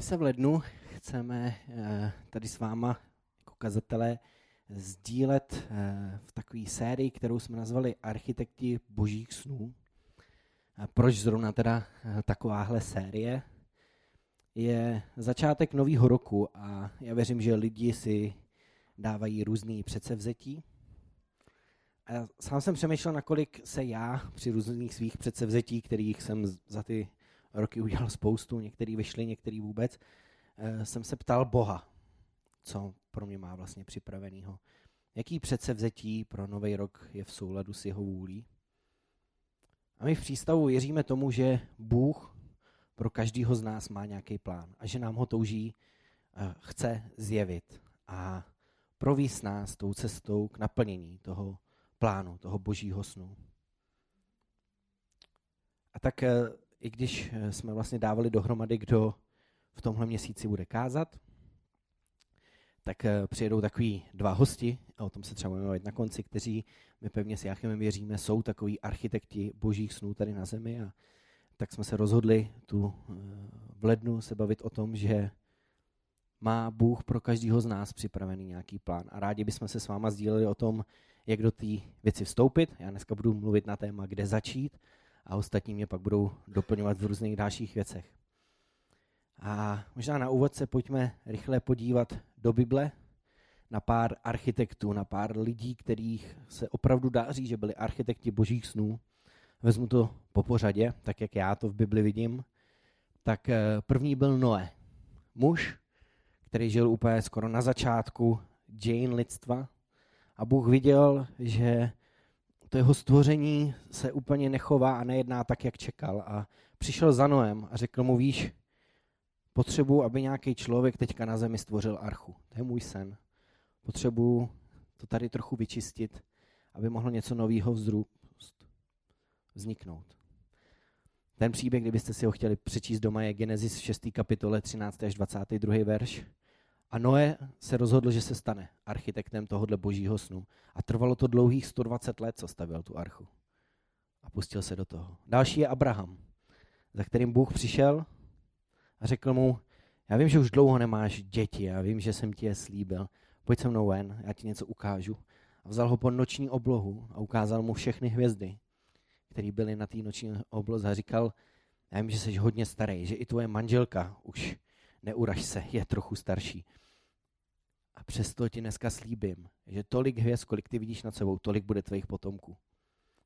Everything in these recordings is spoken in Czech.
My se v lednu chceme eh, tady s váma jako kazatelé sdílet eh, v takové sérii, kterou jsme nazvali Architekti božích snů. Proč zrovna teda eh, takováhle série? Je začátek nového roku a já věřím, že lidi si dávají různý předsevzetí. A sám jsem přemýšlel, nakolik se já při různých svých předsevzetí, kterých jsem za ty roky udělal spoustu, některý vyšli, některý vůbec, eh, jsem se ptal Boha, co pro mě má vlastně připravenýho. Jaký předsevzetí pro nový rok je v souladu s jeho vůlí? A my v přístavu věříme tomu, že Bůh pro každého z nás má nějaký plán a že nám ho touží, eh, chce zjevit a províst nás tou cestou k naplnění toho plánu, toho božího snu. A tak eh, i když eh, jsme vlastně dávali dohromady, kdo v tomhle měsíci bude kázat, tak eh, přijedou takový dva hosti, a o tom se třeba budeme na konci, kteří my pevně s Jáchymem věříme, jsou takový architekti božích snů tady na zemi. A tak jsme se rozhodli tu eh, v lednu se bavit o tom, že má Bůh pro každého z nás připravený nějaký plán. A rádi bychom se s váma sdíleli o tom, jak do té věci vstoupit. Já dneska budu mluvit na téma, kde začít a ostatní mě pak budou doplňovat v různých dalších věcech. A možná na úvod se pojďme rychle podívat do Bible na pár architektů, na pár lidí, kterých se opravdu dá říct, že byli architekti božích snů. Vezmu to po pořadě, tak jak já to v Bibli vidím. Tak eh, první byl Noé. Muž, který žil úplně skoro na začátku dějin lidstva. A Bůh viděl, že to jeho stvoření se úplně nechová a nejedná tak, jak čekal. A přišel za Noem a řekl mu, víš, potřebuji, aby nějaký člověk teďka na zemi stvořil archu. To je můj sen. Potřebuji to tady trochu vyčistit, aby mohlo něco nového vzniknout. Ten příběh, kdybyste si ho chtěli přečíst doma, je Genesis v 6. kapitole 13. až 22. verš. A Noé se rozhodl, že se stane architektem tohohle božího snu. A trvalo to dlouhých 120 let, co stavěl tu archu. A pustil se do toho. Další je Abraham, za kterým Bůh přišel a řekl mu, já vím, že už dlouho nemáš děti, já vím, že jsem ti je slíbil, pojď se mnou ven, já ti něco ukážu. A vzal ho pod noční oblohu a ukázal mu všechny hvězdy, které byly na té noční obloze a říkal, já vím, že jsi hodně starý, že i tvoje manželka už neuraž se, je trochu starší. A přesto ti dneska slíbím, že tolik hvězd, kolik ty vidíš nad sebou, tolik bude tvých potomků.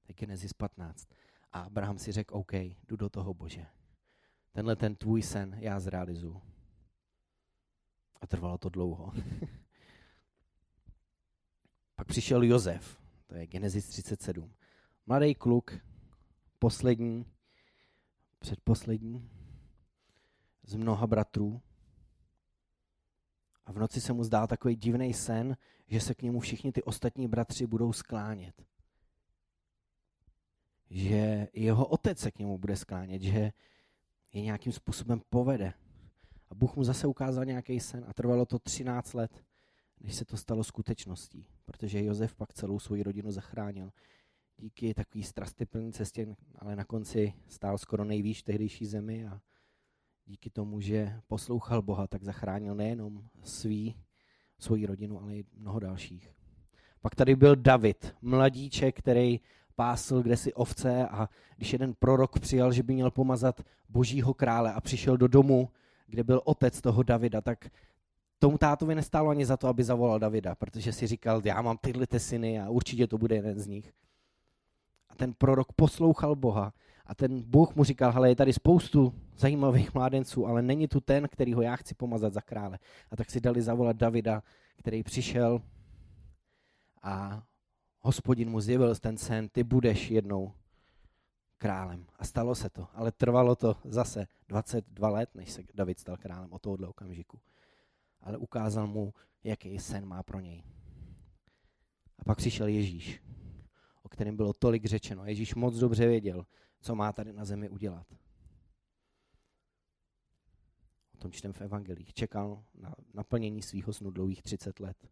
Tak je Genesis 15. A Abraham si řekl, OK, jdu do toho Bože. Tenhle ten tvůj sen já zrealizuju. A trvalo to dlouho. Pak přišel Jozef, to je Genesis 37. Mladý kluk, poslední, předposlední, z mnoha bratrů, a v noci se mu zdá takový divný sen, že se k němu všichni ty ostatní bratři budou sklánět. Že jeho otec se k němu bude sklánět, že je nějakým způsobem povede. A Bůh mu zase ukázal nějaký sen a trvalo to 13 let, než se to stalo skutečností, protože Josef pak celou svou rodinu zachránil. Díky takový strastyplný cestě, ale na konci stál skoro nejvýš tehdejší zemi a díky tomu, že poslouchal Boha, tak zachránil nejenom svý, svoji rodinu, ale i mnoho dalších. Pak tady byl David, mladíček, který pásl kde si ovce a když jeden prorok přijal, že by měl pomazat božího krále a přišel do domu, kde byl otec toho Davida, tak tomu tátovi nestálo ani za to, aby zavolal Davida, protože si říkal, já mám tyhle ty syny a určitě to bude jeden z nich. A ten prorok poslouchal Boha a ten Bůh mu říkal, hele, je tady spoustu zajímavých mládenců, ale není tu ten, který ho já chci pomazat za krále. A tak si dali zavolat Davida, který přišel a hospodin mu zjevil ten sen, ty budeš jednou králem. A stalo se to, ale trvalo to zase 22 let, než se David stal králem od tohohle okamžiku. Ale ukázal mu, jaký sen má pro něj. A pak přišel Ježíš, o kterém bylo tolik řečeno. Ježíš moc dobře věděl, co má tady na zemi udělat. O tom čtem v evangelích. Čekal na naplnění svého snu dlouhých 30 let.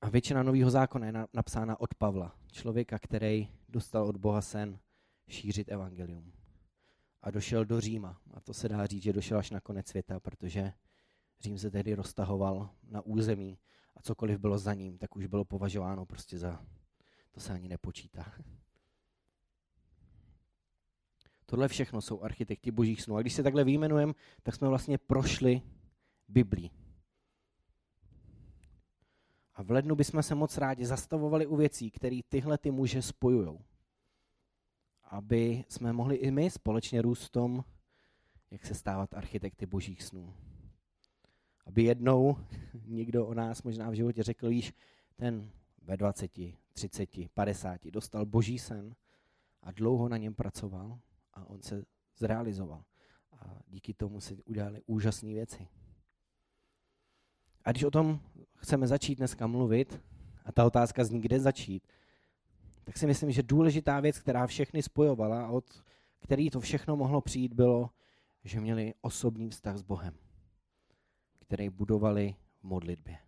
A většina nového zákona je napsána od Pavla, člověka, který dostal od Boha sen šířit evangelium. a došel do Říma. A to se dá říct, že došel až na konec světa, protože Řím se tehdy roztahoval na území a cokoliv bylo za ním, tak už bylo považováno prostě za, to se ani nepočítá. Tohle všechno jsou architekti božích snů. A když se takhle vyjmenujeme, tak jsme vlastně prošli Biblii. A v lednu bychom se moc rádi zastavovali u věcí, které tyhle ty muže spojují. Aby jsme mohli i my společně růst v tom, jak se stávat architekty božích snů. Aby jednou někdo o nás možná v životě řekl, víš, ten ve 20, 30, 50 dostal boží sen a dlouho na něm pracoval a on se zrealizoval. A díky tomu se udělali úžasné věci. A když o tom chceme začít dneska mluvit, a ta otázka zní, kde začít, tak si myslím, že důležitá věc, která všechny spojovala, od který to všechno mohlo přijít, bylo, že měli osobní vztah s Bohem, který budovali v modlitbě.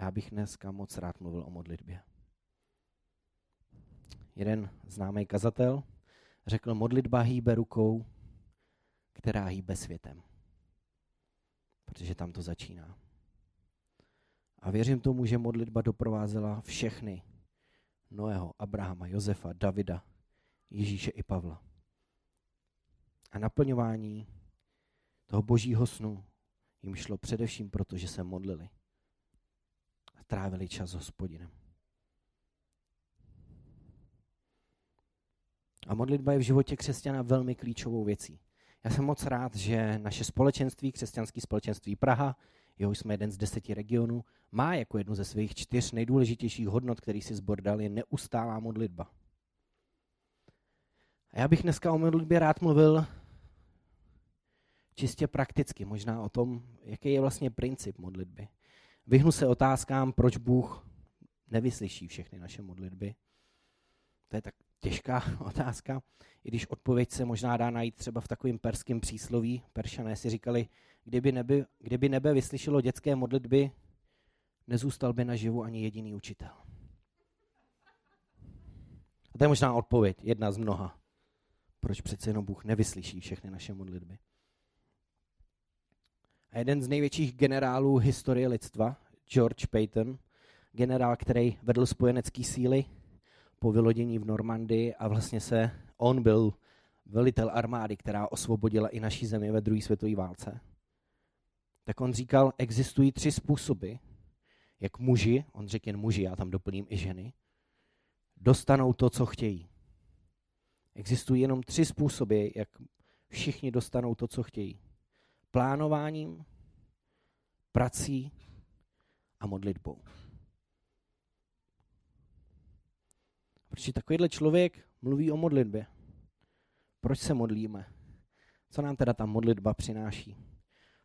Já bych dneska moc rád mluvil o modlitbě. Jeden známý kazatel řekl, modlitba hýbe rukou, která hýbe světem protože tam to začíná. A věřím tomu, že modlitba doprovázela všechny Noého, Abrahama, Josefa, Davida, Ježíše i Pavla. A naplňování toho božího snu jim šlo především proto, že se modlili a trávili čas s hospodinem. Modlitba je v životě křesťana velmi klíčovou věcí. Já jsem moc rád, že naše společenství, křesťanské společenství Praha, jeho jsme jeden z deseti regionů, má jako jednu ze svých čtyř nejdůležitějších hodnot, který si zbor dal, je neustálá modlitba. A já bych dneska o modlitbě rád mluvil čistě prakticky, možná o tom, jaký je vlastně princip modlitby. Vyhnu se otázkám, proč Bůh nevyslyší všechny naše modlitby. To je tak těžká otázka, i když odpověď se možná dá najít třeba v takovém perském přísloví. Peršané si říkali, kdyby nebe, kdyby nebe vyslyšelo dětské modlitby, nezůstal by naživu ani jediný učitel. A to je možná odpověď, jedna z mnoha. Proč přece jenom Bůh nevyslyší všechny naše modlitby. A jeden z největších generálů historie lidstva, George Payton, generál, který vedl spojenecký síly, po vylodění v Normandii a vlastně se on byl velitel armády, která osvobodila i naší zemi ve druhé světové válce. Tak on říkal, existují tři způsoby, jak muži, on řekl jen muži, já tam doplním i ženy, dostanou to, co chtějí. Existují jenom tři způsoby, jak všichni dostanou to, co chtějí. Plánováním, prací a modlitbou. Protože takovýhle člověk mluví o modlitbě. Proč se modlíme? Co nám teda ta modlitba přináší?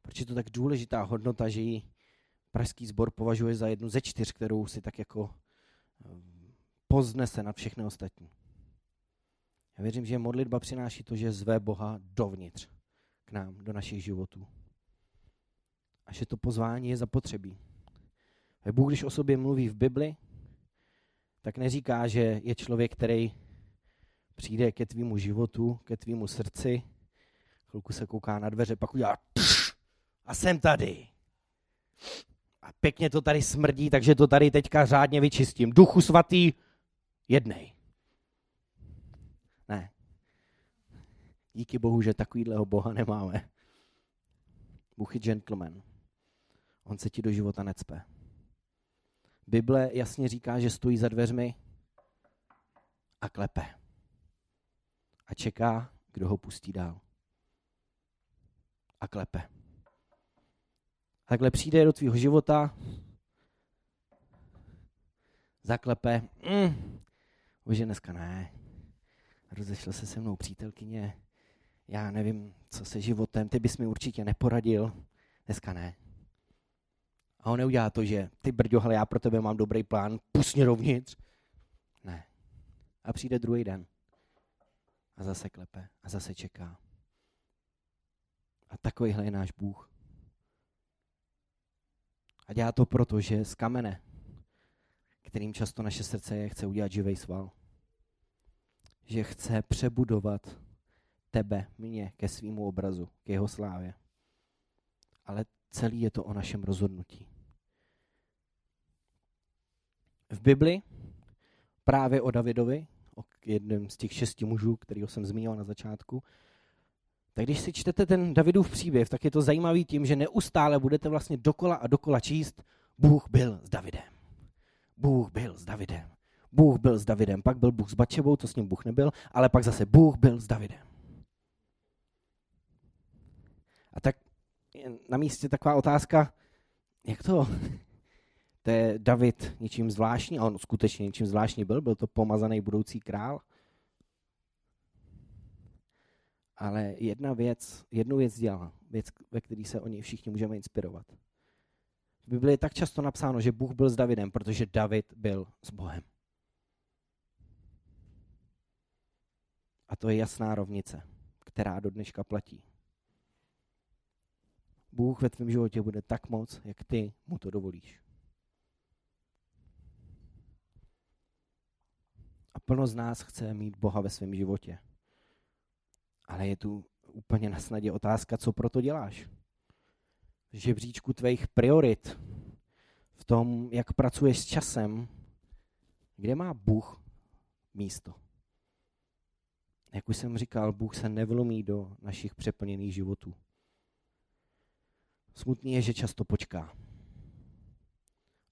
Proč je to tak důležitá hodnota, že ji Pražský sbor považuje za jednu ze čtyř, kterou si tak jako eh, poznese na všechny ostatní. Já věřím, že modlitba přináší to, že zve Boha dovnitř k nám, do našich životů. A že to pozvání je zapotřebí. Bůh, když o sobě mluví v Bibli, tak neříká, že je člověk, který přijde ke tvýmu životu, ke tvýmu srdci, chvilku se kouká na dveře, pak udělá a jsem tady. A pěkně to tady smrdí, takže to tady teďka řádně vyčistím. Duchu svatý, jednej. Ne. Díky bohu, že takovýhleho boha nemáme. Bůh je gentleman. On se ti do života necpe. Bible jasně říká, že stojí za dveřmi a klepe. A čeká, kdo ho pustí dál. A klepe. Takhle přijde do tvýho života, zaklepe, mm, bože, dneska ne. Rozešla se se mnou přítelkyně, já nevím, co se životem, ty bys mi určitě neporadil, dneska ne. A on neudělá to, že ty brďo, ale já pro tebe mám dobrý plán, pust mě dovnitř. Ne. A přijde druhý den. A zase klepe. A zase čeká. A takovýhle je náš Bůh. A dělá to proto, že z kamene, kterým často naše srdce je, chce udělat živý sval. Že chce přebudovat tebe, mě, ke svýmu obrazu, k jeho slávě. Ale celý je to o našem rozhodnutí. V Bibli právě o Davidovi, o jednom z těch šesti mužů, kterého jsem zmínil na začátku, tak když si čtete ten Davidův příběh, tak je to zajímavý tím, že neustále budete vlastně dokola a dokola číst, Bůh byl s Davidem. Bůh byl s Davidem. Bůh byl s Davidem. Pak byl Bůh s Bačevou, to s ním Bůh nebyl, ale pak zase Bůh byl s Davidem. A tak na místě taková otázka, jak to? To je David ničím zvláštní, a on skutečně ničím zvláštní byl, byl to pomazaný budoucí král. Ale jedna věc, jednu věc dělá, věc, ve které se o něj všichni můžeme inspirovat. V Biblii je tak často napsáno, že Bůh byl s Davidem, protože David byl s Bohem. A to je jasná rovnice, která do dneška platí. Bůh ve tvém životě bude tak moc, jak ty mu to dovolíš. A plno z nás chce mít Boha ve svém životě. Ale je tu úplně na snadě otázka, co pro to děláš. V žebříčku tvých priorit, v tom, jak pracuješ s časem, kde má Bůh místo. Jak už jsem říkal, Bůh se nevlomí do našich přeplněných životů. Smutný je, že často počká,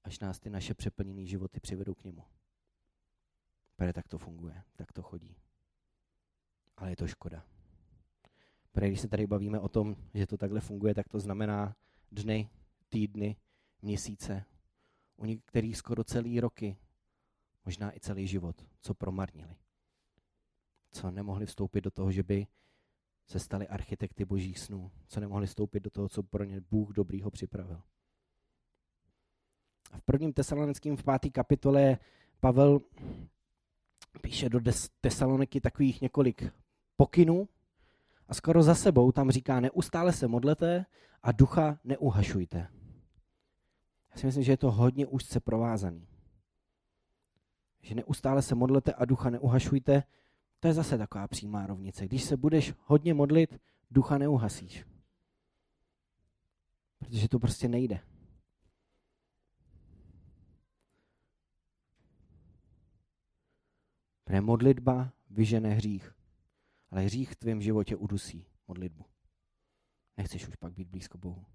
až nás ty naše přeplněné životy přivedou k němu. Protože tak to funguje, tak to chodí. Ale je to škoda. Protože když se tady bavíme o tom, že to takhle funguje, tak to znamená dny, týdny, měsíce, u některých skoro celý roky, možná i celý život, co promarnili. Co nemohli vstoupit do toho, že by se stali architekty božích snů, co nemohli vstoupit do toho, co pro ně Bůh dobrýho připravil. A v prvním tesalonickém v páté kapitole Pavel píše do Tesaloniky takových několik pokynů a skoro za sebou tam říká, neustále se modlete a ducha neuhašujte. Já si myslím, že je to hodně úzce provázaný. Že neustále se modlete a ducha neuhašujte, to je zase taková přímá rovnice. Když se budeš hodně modlit, ducha neuhasíš. Protože to prostě nejde. Protože modlitba vyžene hřích. Ale hřích v tvém životě udusí modlitbu. Nechceš už pak být blízko Bohu.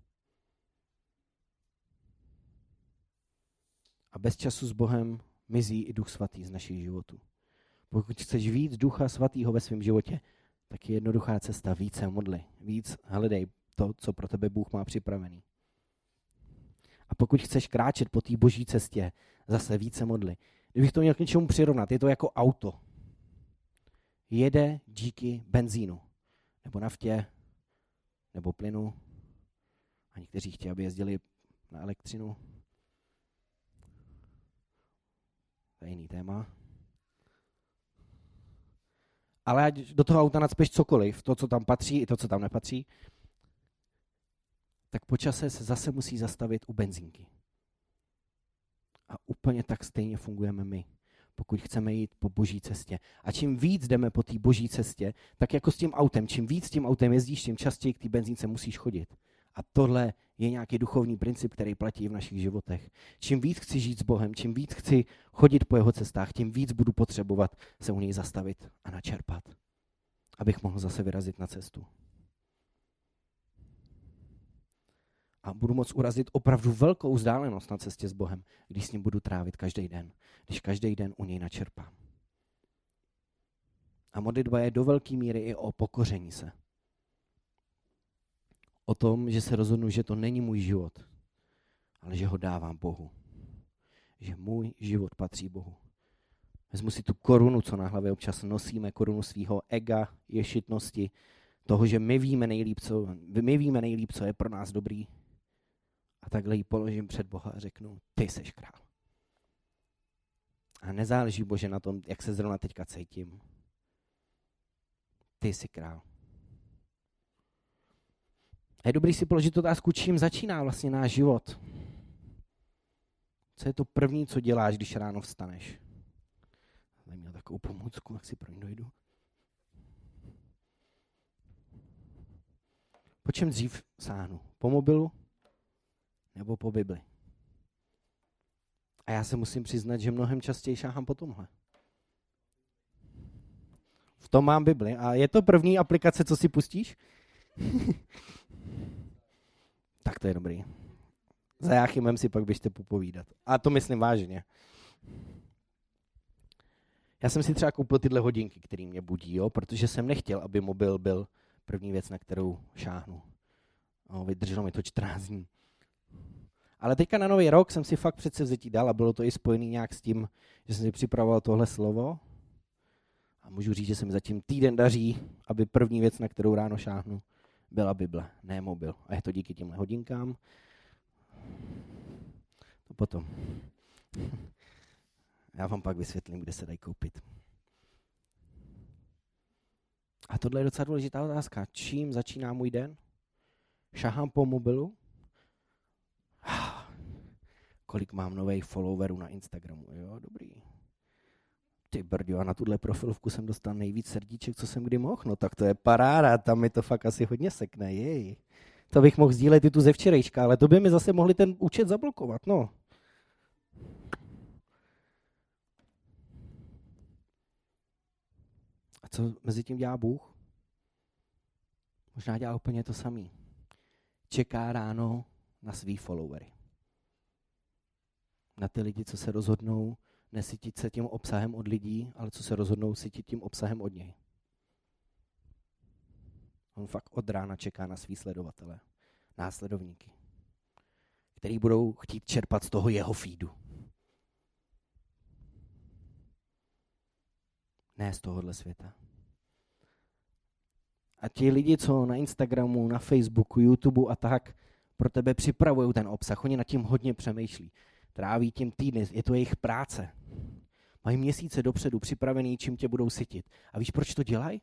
A bez času s Bohem mizí i Duch Svatý z našich životů. Pokud chceš víc Ducha Svatého ve svém životě, tak je jednoduchá cesta. Více modli, víc hledej to, co pro tebe Bůh má připravený. A pokud chceš kráčet po té boží cestě, zase více modli. Kdybych to měl k něčemu přirovnat, je to jako auto. Jede díky benzínu, nebo naftě, nebo plynu. A někteří chtějí, aby jezdili na elektřinu. To je jiný téma. Ale ať do toho auta nadspeš cokoliv, to, co tam patří, i to, co tam nepatří, tak po čase se zase musí zastavit u benzínky. A úplně tak stejně fungujeme my, pokud chceme jít po boží cestě. A čím víc jdeme po té boží cestě, tak jako s tím autem, čím víc tím autem jezdíš, tím častěji k té benzínce musíš chodit. A tohle je nějaký duchovní princip, který platí v našich životech. Čím víc chci žít s Bohem, čím víc chci chodit po jeho cestách, tím víc budu potřebovat se u něj zastavit a načerpat, abych mohl zase vyrazit na cestu. A budu moct urazit opravdu velkou vzdálenost na cestě s Bohem, když s ním budu trávit každý den, když každý den u něj načerpám. A modlitba je do velké míry i o pokoření se o tom, že se rozhodnu, že to není můj život, ale že ho dávám Bohu. Že můj život patří Bohu. Vezmu si tu korunu, co na hlavě občas nosíme, korunu svého ega, ješitnosti, toho, že my víme nejlíp, co, my víme nejlíp, co je pro nás dobrý. A takhle ji položím před Boha a řeknu, ty seš král. A nezáleží, Bože, na tom, jak se zrovna teďka cítím. Ty jsi král. A je dobrý si položit otázku, čím začíná vlastně náš život. Co je to první, co děláš, když ráno vstaneš? Jsem měl takovou pomůcku, jak si pro ní dojdu. Po čem dřív sáhnu? Po mobilu nebo po Bibli? A já se musím přiznat, že mnohem častěji šáhám po tomhle. V tom mám Bibli. A je to první aplikace, co si pustíš? tak to je dobrý. Za Jáchymem si pak běžte popovídat. A to myslím vážně. Já jsem si třeba koupil tyhle hodinky, které mě budí, jo, protože jsem nechtěl, aby mobil byl první věc, na kterou šáhnu. No, vydrželo mi to 14 dní. Ale teďka na nový rok jsem si fakt přece vzetí dal a bylo to i spojený nějak s tím, že jsem si připravoval tohle slovo. A můžu říct, že se mi zatím týden daří, aby první věc, na kterou ráno šáhnu, byla Bible, ne mobil. A je to díky těmhle hodinkám. To potom. Já vám pak vysvětlím, kde se dají koupit. A tohle je docela důležitá otázka. Čím začíná můj den? Šahám po mobilu? Kolik mám nových followerů na Instagramu? Jo, dobrý. Ty brďo, a na tuhle profilovku jsem dostal nejvíc srdíček, co jsem kdy mohl. No tak to je paráda, tam mi to fakt asi hodně sekne, jej. To bych mohl sdílet i tu ze včerejška, ale to by mi zase mohli ten účet zablokovat, no. A co mezi tím dělá Bůh? Možná dělá úplně to samý. Čeká ráno na svý followery. Na ty lidi, co se rozhodnou nesytit se tím obsahem od lidí, ale co se rozhodnou sytit tím obsahem od něj. On fakt od rána čeká na svý sledovatele, následovníky, který budou chtít čerpat z toho jeho feedu. Ne z tohohle světa. A ti lidi, co na Instagramu, na Facebooku, YouTube a tak pro tebe připravují ten obsah, oni nad tím hodně přemýšlí. Tráví tím týdny, je to jejich práce. Mají měsíce dopředu připravený, čím tě budou sytit. A víš, proč to dělají?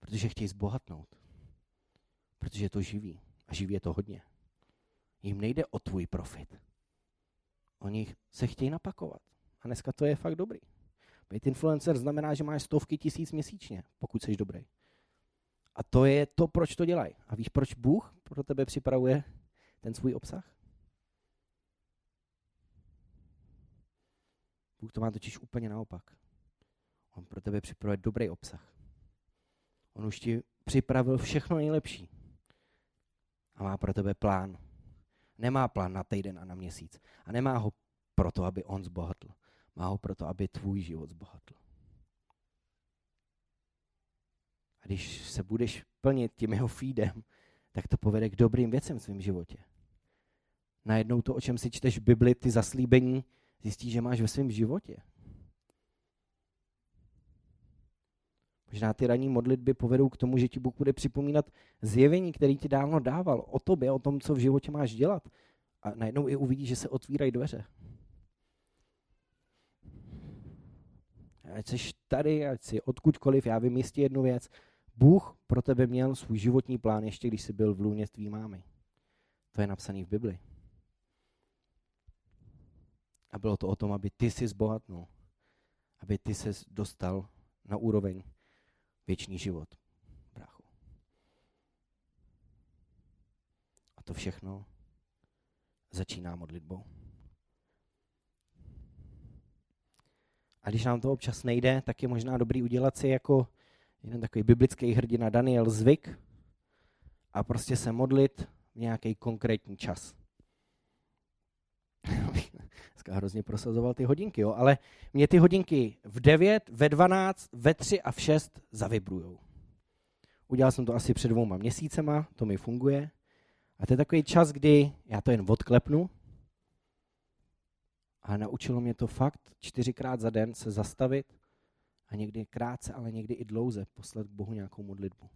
Protože chtějí zbohatnout. Protože je to živý. A živí je to hodně. Jim nejde o tvůj profit. Oni se chtějí napakovat. A dneska to je fakt dobrý. Být influencer znamená, že máš stovky tisíc měsíčně, pokud jsi dobrý. A to je to, proč to dělají. A víš, proč Bůh pro tebe připravuje ten svůj obsah? Bůh to má totiž úplně naopak. On pro tebe připravuje dobrý obsah. On už ti připravil všechno nejlepší. A má pro tebe plán. Nemá plán na týden a na měsíc. A nemá ho proto, aby on zbohatl. Má ho proto, aby tvůj život zbohatl. A když se budeš plnit tím jeho feedem, tak to povede k dobrým věcem v svém životě. Najednou to, o čem si čteš v Bibli, ty zaslíbení, zjistíš, že máš ve svém životě. Možná ty ranní modlitby povedou k tomu, že ti Bůh bude připomínat zjevení, který ti dávno dával o tobě, o tom, co v životě máš dělat. A najednou i uvidíš, že se otvírají dveře. Ať jsi tady, ať jsi odkudkoliv, já vím jistě jednu věc. Bůh pro tebe měl svůj životní plán, ještě když jsi byl v lůně tvý mámy. To je napsané v Bibli. A bylo to o tom, aby ty si zbohatnul. Aby ty se dostal na úroveň věčný život, bráchu. A to všechno začíná modlitbou. A když nám to občas nejde, tak je možná dobrý udělat si jako jeden takový biblický hrdina Daniel zvyk a prostě se modlit v nějaký konkrétní čas. Dneska hrozně prosazoval ty hodinky, jo, ale mě ty hodinky v 9, ve 12, ve 3 a v 6 zavibrujou. Udělal jsem to asi před dvouma měsícema, to mi funguje. A to je takový čas, kdy já to jen odklepnu, a naučilo mě to fakt čtyřikrát za den se zastavit a někdy krátce, ale někdy i dlouze poslat k Bohu nějakou modlitbu.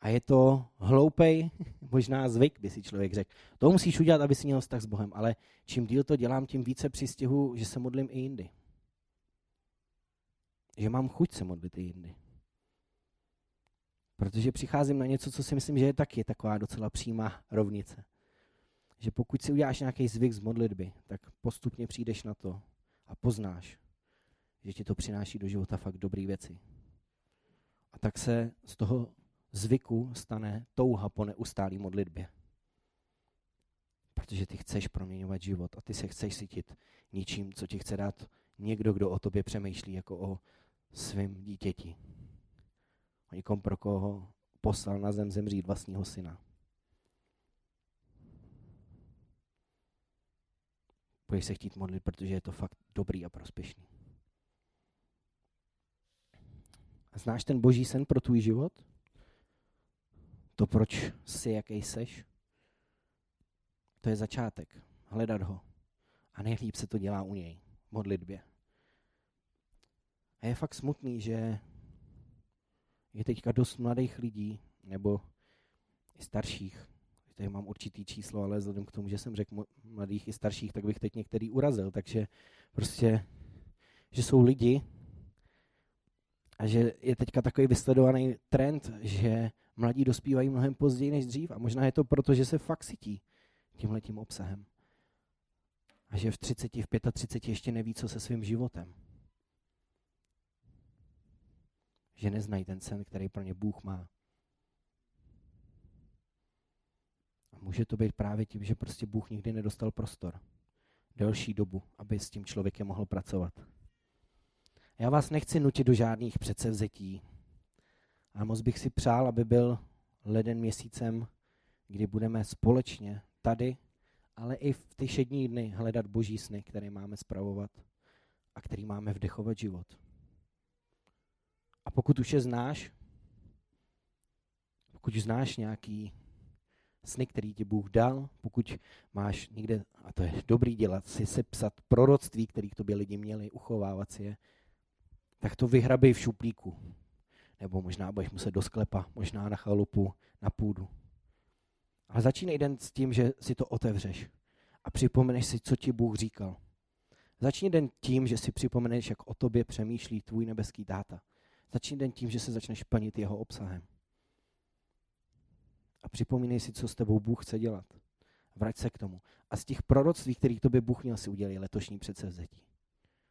A je to hloupej, možná zvyk, by si člověk řekl. To musíš udělat, aby si měl vztah s Bohem, ale čím díl to dělám, tím více přistihu, že se modlím i jindy. Že mám chuť se modlit i jindy. Protože přicházím na něco, co si myslím, že je taky taková docela přímá rovnice. Že pokud si uděláš nějaký zvyk z modlitby, tak postupně přijdeš na to a poznáš, že ti to přináší do života fakt dobré věci. A tak se z toho zvyku stane touha po neustálý modlitbě. Protože ty chceš proměňovat život a ty se chceš cítit ničím, co ti chce dát někdo, kdo o tobě přemýšlí jako o svém dítěti. O někom, pro koho poslal na zem zemřít vlastního syna. Budeš se chtít modlit, protože je to fakt dobrý a prospěšný. A znáš ten boží sen pro tvůj život? To, proč jsi, jaký seš? To je začátek. Hledat ho. A nejlíp se to dělá u něj. Modlitbě. A je fakt smutný, že je teďka dost mladých lidí, nebo i starších, tady mám určitý číslo, ale vzhledem k tomu, že jsem řekl mladých i starších, tak bych teď některý urazil. Takže prostě, že jsou lidi a že je teďka takový vysledovaný trend, že mladí dospívají mnohem později než dřív a možná je to proto, že se fakt sytí tímhletím obsahem. A že v 30, v 35 ještě neví, co se svým životem. Že neznají ten sen, který pro ně Bůh má. A může to být právě tím, že prostě Bůh nikdy nedostal prostor. Delší dobu, aby s tím člověkem mohl pracovat. Já vás nechci nutit do žádných předsevzetí, ale moc bych si přál, aby byl leden měsícem, kdy budeme společně tady, ale i v ty šední dny hledat boží sny, které máme spravovat a který máme vdechovat život. A pokud už je znáš, pokud znáš nějaký sny, který ti Bůh dal, pokud máš někde, a to je dobrý dělat, si sepsat proroctví, který k tobě lidi měli, uchovávat si je, tak to vyhrabej v šuplíku. Nebo možná budeš muset do sklepa, možná na chalupu, na půdu. Ale začínej den s tím, že si to otevřeš a připomeneš si, co ti Bůh říkal. Začni den tím, že si připomeneš, jak o tobě přemýšlí tvůj nebeský táta. Začni den tím, že se začneš plnit jeho obsahem. A připomínej si, co s tebou Bůh chce dělat. Vrať se k tomu. A z těch proroctví, kterých tobě Bůh měl, si udělej letošní předsevzetí.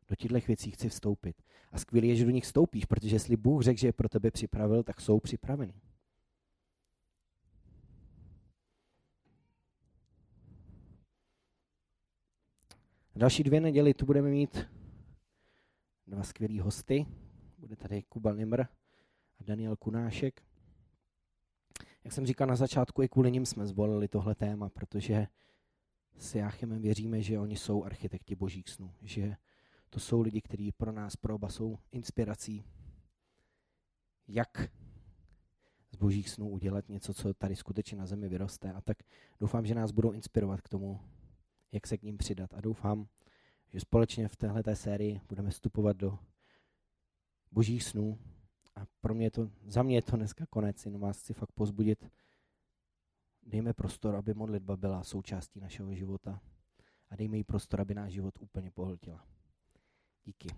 Do těchto věcí chci vstoupit. A skvělé je, že do nich vstoupíš, protože jestli Bůh řekl, že je pro tebe připravil, tak jsou připraveni. Další dvě neděli tu budeme mít dva skvělý hosty. Bude tady Kuba Nimr a Daniel Kunášek. Jak jsem říkal na začátku, i kvůli nim jsme zvolili tohle téma, protože s Jáchymem věříme, že oni jsou architekti božích snů, že to jsou lidi, kteří pro nás, pro oba jsou inspirací, jak z božích snů udělat něco, co tady skutečně na zemi vyroste. A tak doufám, že nás budou inspirovat k tomu, jak se k ním přidat. A doufám, že společně v téhle sérii budeme vstupovat do božích snů. A pro mě to, za mě je to dneska konec, jenom vás chci fakt pozbudit. Dejme prostor, aby modlitba byla součástí našeho života a dejme jí prostor, aby náš život úplně pohltila. Díky.